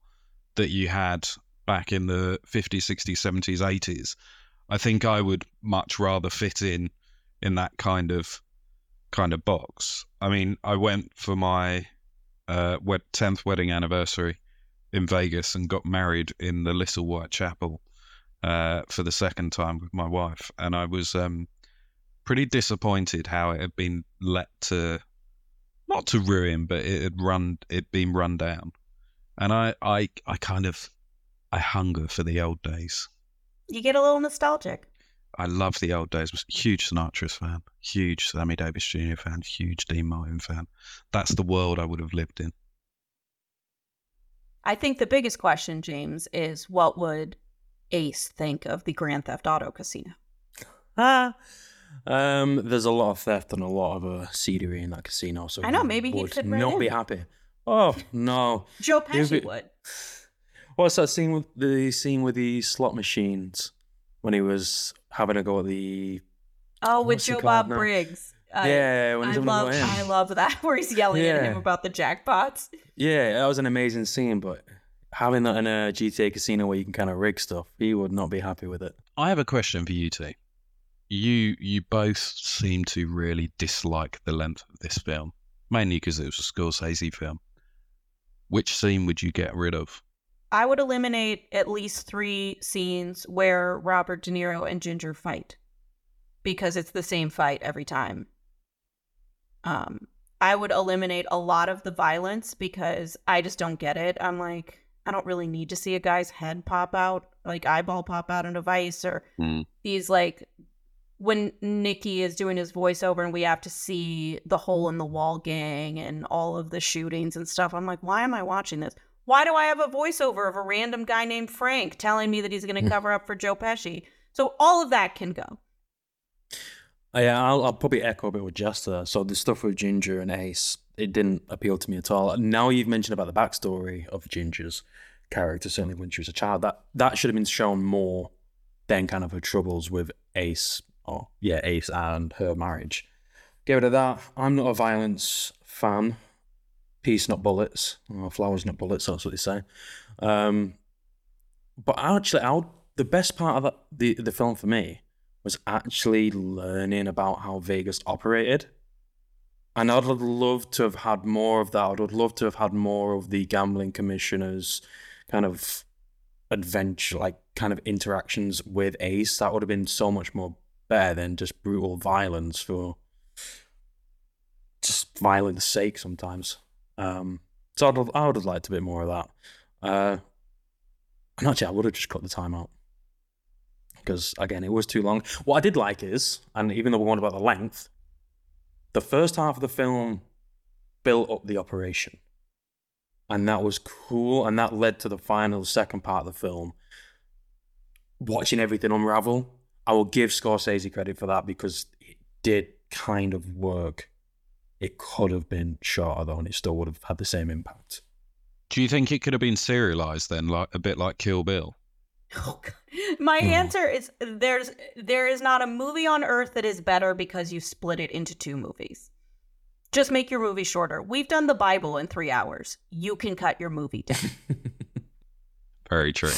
that you had back in the 50s, 60s, 70s, 80s, I think I would much rather fit in in that kind of kind of box. I mean, I went for my uh, wed- 10th wedding anniversary in Vegas and got married in the Little White Chapel uh, for the second time with my wife. And I was um, pretty disappointed how it had been let to, not to ruin, but it had run, it been run down. And I, I, I kind of, I hunger for the old days. You get a little nostalgic. I love the old days. Was a huge Sinatra's fan, huge Sammy Davis Jr. fan, huge Dean Martin fan. That's the world I would have lived in. I think the biggest question, James, is what would Ace think of the Grand Theft Auto casino? ah, um, there's a lot of theft and a lot of uh, seedery in that casino. So I know, maybe he'd would fit right not in. be happy. Oh no! Joe He'd Pesci be- would. What's that scene with the scene with the slot machines when he was having a go at the Oh, with Joe Bob now? Briggs. I- yeah when I he's having love, go at him. I love that [LAUGHS] where he's yelling at him about the jackpots. Yeah, that was an amazing scene, but having that in a GTA casino where you can kind of rig stuff, he would not be happy with it. I have a question for you two. You you both seem to really dislike the length of this film, mainly because it was a Scorsese film. Which scene would you get rid of? I would eliminate at least three scenes where Robert De Niro and Ginger fight because it's the same fight every time. Um, I would eliminate a lot of the violence because I just don't get it. I'm like, I don't really need to see a guy's head pop out, like eyeball pop out in a vice, or Hmm. these like when Nicky is doing his voiceover and we have to see the hole in the wall gang and all of the shootings and stuff. I'm like, why am I watching this? Why do I have a voiceover of a random guy named Frank telling me that he's going to cover up for Joe Pesci? So all of that can go. Uh, yeah, I'll, I'll probably echo a bit with Jester. So the stuff with Ginger and Ace, it didn't appeal to me at all. Now you've mentioned about the backstory of Ginger's character, certainly when she was a child, that that should have been shown more than kind of her troubles with Ace, or yeah, Ace and her marriage. Get rid of that. I'm not a violence fan. Peace, not bullets. Or flowers, not bullets. That's what they say. Um, but actually, I the best part of the, the the film for me was actually learning about how Vegas operated. And I'd loved to have had more of that. I would love to have had more of the gambling commissioners kind of adventure, like kind of interactions with Ace. That would have been so much more better than just brutal violence for just violence sake sometimes. Um, so I'd I would have liked a bit more of that. Uh, and actually, I would have just cut the time out because again, it was too long. What I did like is, and even though we want about the length, the first half of the film built up the operation, and that was cool, and that led to the final second part of the film. Watching everything unravel, I will give Scorsese credit for that because it did kind of work. It could have been shorter though, and it still would have had the same impact. Do you think it could have been serialized then, like a bit like Kill Bill? Oh, My Oh. answer is there's there is not a movie on earth that is better because you split it into two movies. Just make your movie shorter. We've done the Bible in three hours. You can cut your movie down. [LAUGHS] Very true.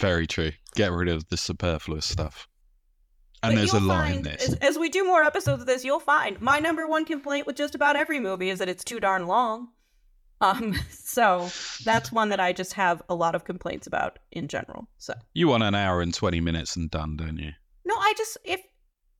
Very true. Get rid of the superfluous stuff. And But there's a line find, this. As, as we do more episodes of this, you'll find my number one complaint with just about every movie is that it's too darn long. Um, [LAUGHS] so that's one that I just have a lot of complaints about in general. So You want an hour and 20 minutes and done, don't you? no, I just if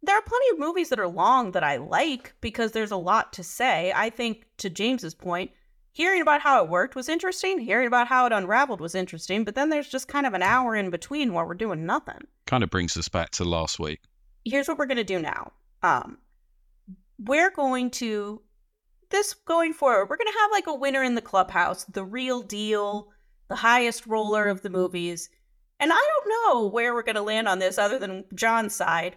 there are plenty of movies that are long that I like because there's a lot to say. I think to James's point, hearing about how it worked was interesting. Hearing about how it unraveled was interesting. But then there's just kind of an hour in between where we're doing nothing. Kind of brings us back to last week. here's what we're going to do now. Um, we're going to this going forward. We're going to have like a winner in the clubhouse, the real deal, the highest roller of the movies. And I don't know where we're going to land on this other than John's side.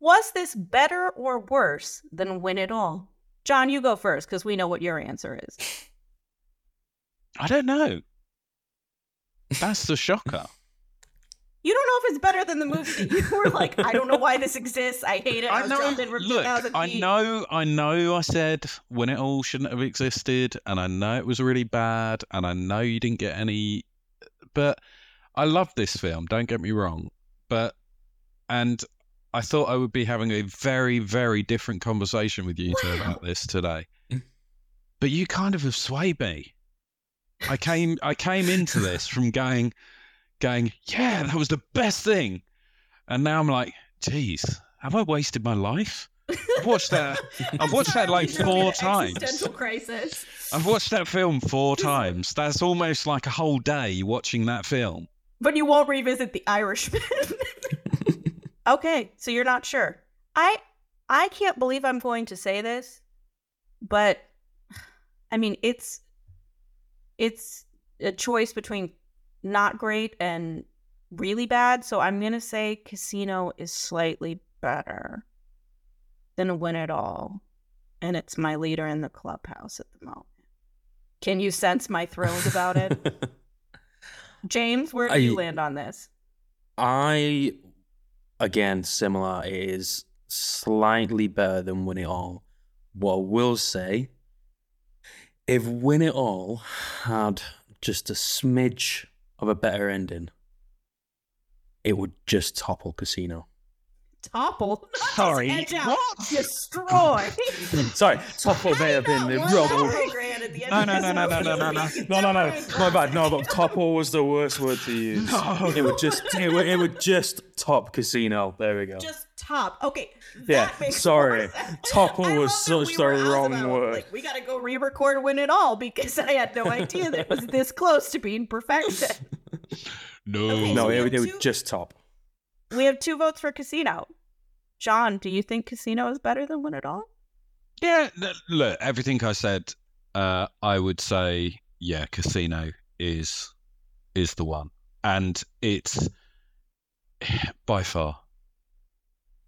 Was this better or worse than Win It All? John, you go first because we know what your answer is. [LAUGHS] I don't know. That's the shocker. [LAUGHS] You don't know if it's better than the movie. You were like, I don't know why this exists. I hate it. [LAUGHS] I, I know. dropped in for Look, I know. I know. I said when it all shouldn't have existed, and I know it was really bad, and I know you didn't get any. But I love this film. Don't get me wrong. But and I thought I would be having a very, very different conversation with you two about this today. Mm. But you kind of have swayed me. I came. I came into this from going, going, yeah, that was the best thing, and now I'm like, geez, have I wasted my life? I've watched that. I've watched that like four times. Crisis. I've watched that film four times. That's almost like a whole day watching that film. But you won't revisit the Irishman. [LAUGHS] okay, so you're not sure. I I can't believe I'm going to say this, but I mean it's it's a choice between not great and really bad, so I'm gonna say Casino is slightly better than Win It All. And it's my leader in the clubhouse at the moment. Can you sense my thrills about it? [LAUGHS] James, where do you land on this? I, again, similar is slightly better than Win It All. What I will say, if Win It All had just a smidge of a better ending, it would just topple Casino. Topple. [LAUGHS] Sorry, Edge out. what? Destroy. [LAUGHS] Sorry, topple may have been the rubble. No, no, no, no, no, no, no, no. No, no, no, my bad. No, but topple was the worst word to use. [LAUGHS] No. It would just, it would, it would just top Casino. There we go. Just top. Okay. that Yeah, makes [LAUGHS] sorry. more sense. Topple was love that such we the wrong about, word. Like, we got to go re-record Win It All because I had no idea that it was this close to being perfected. [LAUGHS] No. Okay, No, so we it, have it two- just top. We have two votes for Casino. John, do you think Casino is better than Win It All? Yeah, look, everything I said, uh, I would say, yeah, Casino is is the one, and it's [SIGHS] by far.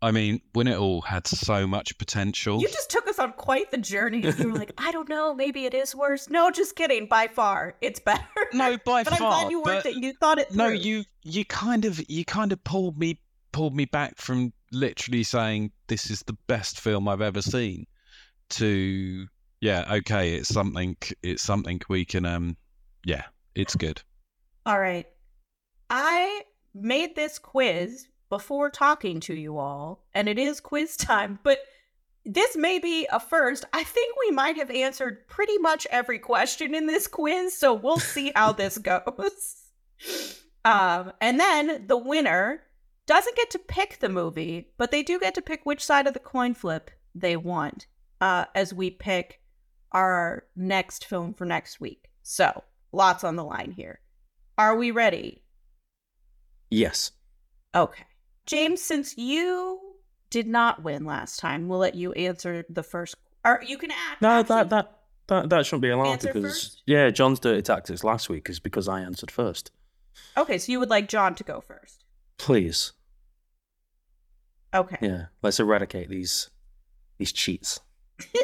I mean, Win It All had so much potential. You just took us on quite the journey. You were like, I don't know, maybe it is worse. No, just kidding. By far, it's better. No, by [LAUGHS] but I'm glad you worked it. you thought it. no, you you kind of you kind of pulled me pulled me back from literally saying this is the best film I've ever seen to yeah, okay, it's something it's something we can um yeah, it's good. All right. I made this quiz before talking to you all, and it is quiz time, but this may be a first. I think we might have answered pretty much every question in this quiz, so we'll see how this [LAUGHS] goes. Um, and then the winner doesn't get to pick the movie, but they do get to pick which side of the coin flip they want uh, as we pick our next film for next week. So, lots on the line here. Are we ready? Yes. Okay. James, since you did not win last time, we'll let you answer the first. Or you can act. No, actually- that that that that shouldn't be allowed Answer because first? yeah, John's dirty tactics last week is because I answered first. Okay, so you would like John to go first. Please, Okay. yeah, let's eradicate these these cheats. [LAUGHS]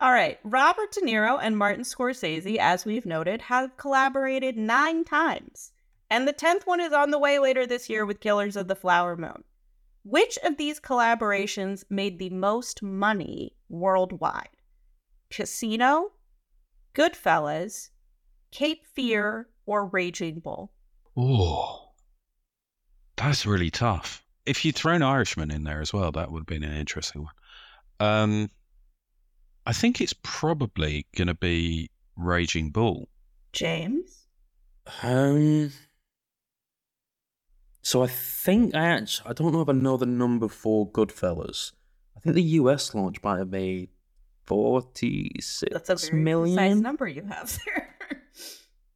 All right. Robert De Niro and Martin Scorsese, as we've noted, have collaborated nine times. And the 10th one is on the way later this year with Killers of the Flower Moon. Which of these collaborations made the most money worldwide? Casino, Goodfellas, Cape Fear, or Raging Bull? Oh, that's really tough. If you'd thrown Irishman in there as well, that would have been an interesting one. Um, I think it's probably going to be Raging Bull. James? Um. So I think I actually I don't know if I know the number for Goodfellas. I think the US launch might have made forty That's a six very precise million. number you have [LAUGHS] there.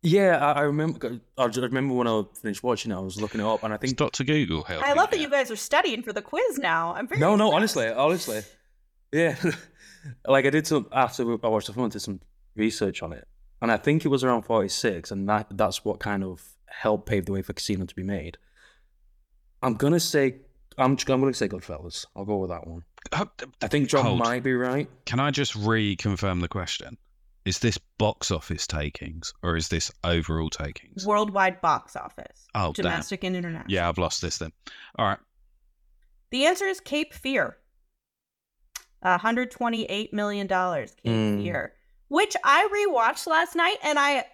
Yeah, I, I remember. I just remember when I finished watching it, I was looking it up, and I think Dr. Google helping? I love that you guys are studying for the quiz now. I'm very no, no, honestly, honestly, yeah. [LAUGHS] like I did some after I watched the film, I did some research on it, and I think it was around forty six, and that that's what kind of helped pave the way for Casino to be made. I'm gonna say I'm I'm gonna say Goodfellas. I'll go with that one. Uh, I think John Hold. might be right. Can I just reconfirm the question? Is this box office takings or is this overall takings? Worldwide box office. Oh, damn. domestic and international. Yeah, I've lost this then. All right. The answer is Cape Fear. $128 million. Cape Mm. Fear. Which I rewatched last night and I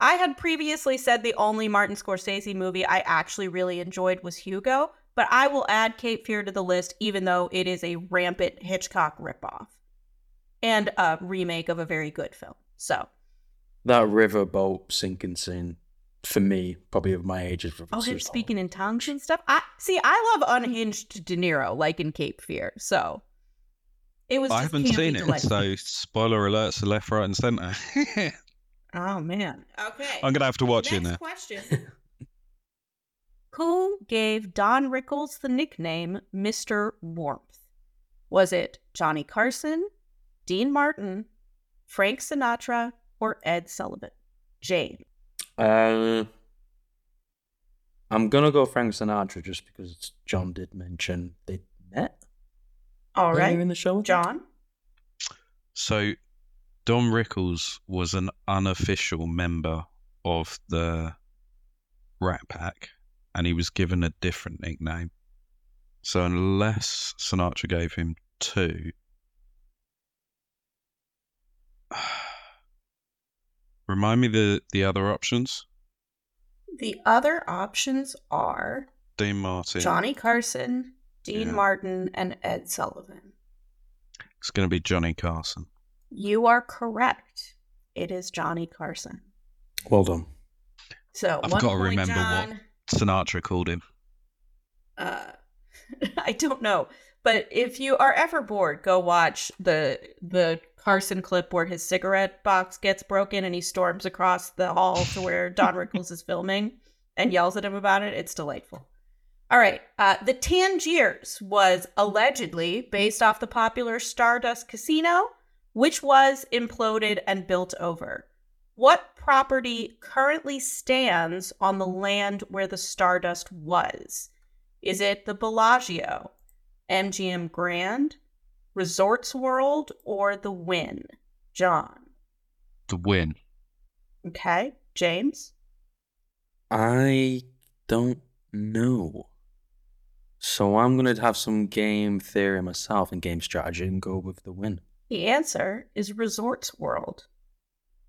I had previously said the only Martin Scorsese movie I actually really enjoyed was Hugo, but I will add Cape Fear to the list even though it is a rampant Hitchcock ripoff and a remake of a very good film. So, That riverboat sinking scene for me, probably of my age, is oh, him speaking in tongues and stuff. I see. I love unhinged De Niro, like in Cape Fear. So it was. I haven't seen it, delightful. so [LAUGHS] spoiler alerts are left, right, and centre. [LAUGHS] Oh man. Okay. I'm going to have to watch it Next now. question. [LAUGHS] Who gave Don Rickles the nickname Mr. Warmth? Was it Johnny Carson, Dean Martin, Frank Sinatra, or Ed Sullivan? Jane. Uh, I'm gonna go Frank Sinatra just because John did mention they met All earlier right. in the show. I. John. So, Don Rickles was an unofficial member of the Rat Pack, and he was given a different nickname. So, unless Sinatra gave him two, [SIGHS] remind me the the other options. The other options are Dean Martin. Johnny Carson, Dean Yeah. Martin, and Ed Sullivan. It's going to be Johnny Carson. You are correct. It is Johnny Carson. Well done. So I've gotta point, remember what- John. Sinatra called him. uh [LAUGHS] I don't know. But if you are ever bored, go watch the the Carson clip where his cigarette box gets broken and he storms across the hall to where [LAUGHS] Don Rickles is filming and yells at him about it. It's delightful. All right. Uh, the Tangiers was allegedly based off the popular Stardust Casino, which was imploded and built over. What property currently stands on the land where the Stardust was? Is it the Bellagio, MGM Grand, Resorts World, or the Wynn? John. The Wynn. Okay. James? I don't know. So I'm going to have some game theory myself and game strategy and go with the Wynn. The answer is Resorts World.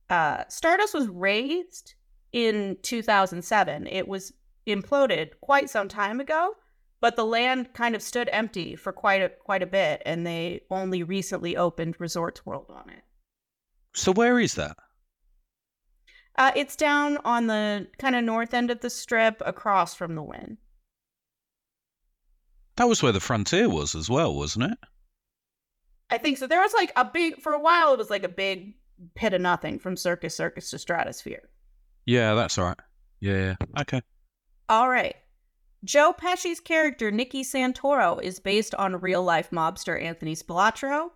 Uh, Stardust was razed in 2007. It was imploded quite some time ago, but the land kind of stood empty for quite a quite a bit, and they only recently opened Resorts World on it. So where is that? Uh, it's down on the kind of north end of the strip, across from the Wynn. That was where the frontier was as well, wasn't it? I think so. There was like a big for a while. It was like a big pit of nothing from Circus Circus to Stratosphere. Yeah, that's all right. Yeah, yeah. Okay. All right. Joe Pesci's character, Nicky Santoro, is based on real life mobster Anthony Spilotro.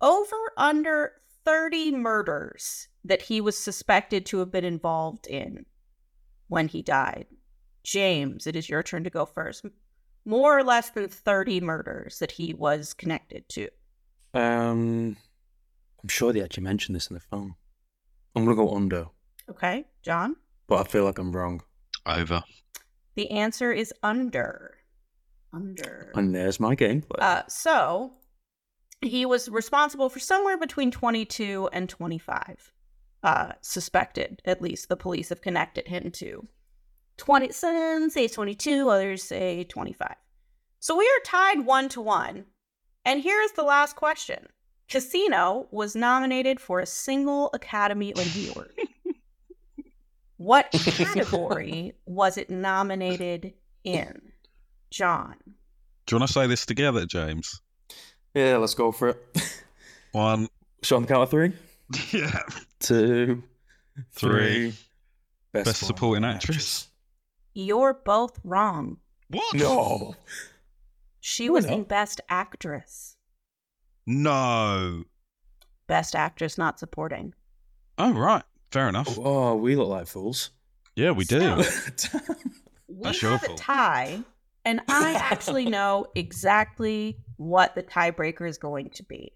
Over under 30 murders that he was suspected to have been involved in when he died. James, it is your turn to go first. More or less than 30 murders that he was connected to. Um, I'm sure they actually mentioned this in the film. I'm going to go under, Okay, John? but I feel like I'm wrong. Over. The answer is under. Under. And there's my gameplay. Uh, so he was responsible for somewhere between 22 and 25 uh, suspected at least the police have connected him to 20 some say 22 others say 25 so we are tied one to one and here's the last question casino was nominated for a single academy award [LAUGHS] what category was it nominated in john Do you want to say this together, James? yeah, let's go for it. One. So on the count of three, [LAUGHS] Yeah. two, Three. three. Best supporting actress. you're both wrong What? No. [LAUGHS] She was no. in Best Actress. No. Best Actress not supporting. Oh, right. Fair enough. Oh, oh we look like fools. Yeah, we do. So- [LAUGHS] We That's have a tie, and I actually [LAUGHS] know exactly what the tiebreaker is going to be.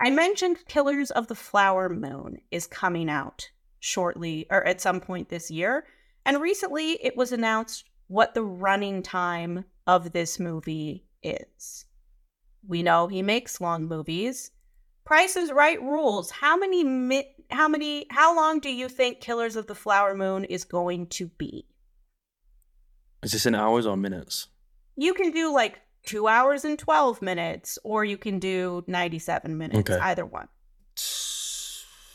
I mentioned Killers of the Flower Moon is coming out shortly or at some point this year, and recently it was announced what the running time of this movie is. We know he makes long movies. Price is Right rules. How many mi- how many how long do you think Killers of the Flower Moon is going to be? Is this in hours or minutes? You can do like 2 hours and 12 minutes or you can do 97 minutes, Okay. either one.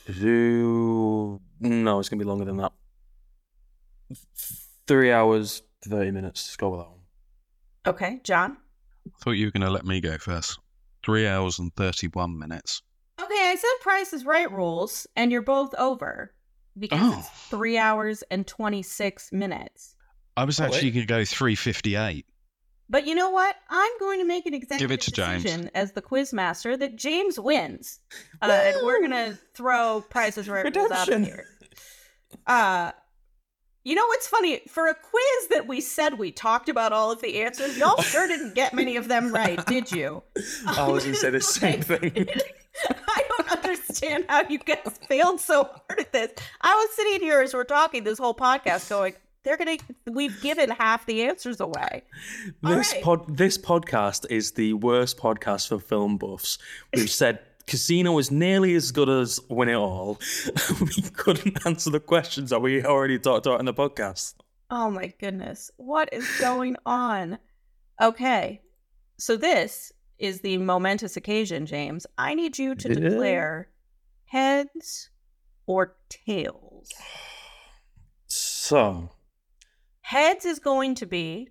Two. No, it's gonna be longer than that. Three hours, thirty minutes. Let's go with that one. Okay, John. Thought you were going to let me go first. Three hours and 31 minutes. Okay, I said Price is Right rules and you're both over because it's Oh. 3 hours and 26 minutes. I was actually wait. going to go 358. But you know what? I'm going to make an executive Give it to James. as the quiz master that James wins. Uh, and we're going to throw prices right [LAUGHS] rules out of here. Uh, you know what's funny? For a quiz that we said we talked about all of the answers, y'all sure didn't get many of them right, did you? I was gonna say the [LAUGHS] same thing. [LAUGHS] I don't understand how you guys failed so hard at this. I was sitting here as we're talking this whole podcast going, they're going to, we've given half the answers away. This right. pod, this podcast is the worst podcast for film buffs. We've said Casino is nearly as good as Win It All. [LAUGHS] we couldn't answer the questions that we already talked about in the podcast. Oh my goodness. What is going on? Okay. So this is the momentous occasion, James. I need you to declare heads or tails. So, Heads is going to be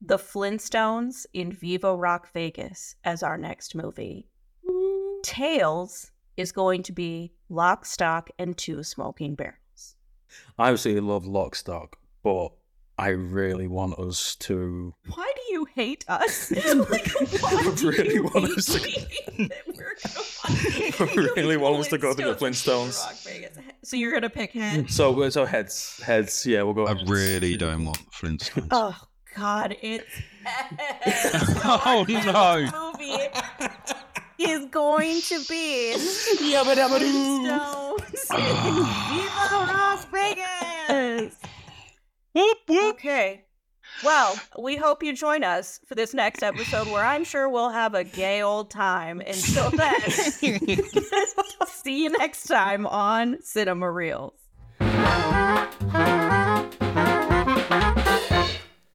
the Flintstones in Viva Rock Vegas as our next movie. Tails is going to be Lock, Stock, and Two Smoking Barrels. I absolutely love Lock, Stock, but I really want us to. Why do you hate us? [LAUGHS] [LAUGHS] like, why I do really you want hate us to- [LAUGHS] me that we're gonna I really want us to go to the Flintstones. Flintstones. Rock Vegas. So you're gonna pick head? So uh, so heads heads. Yeah, we'll go. I heads. really don't want Flintstones. Oh God, it's Oh, no. movie is going to be Yabba dabba doo. Viva Las Vegas! whoop whoop. Okay. Well, we hope you join us for this next episode where I'm sure we'll have a gay old time. Until then, [LAUGHS] [LAUGHS] see you next time on Cinema Reels.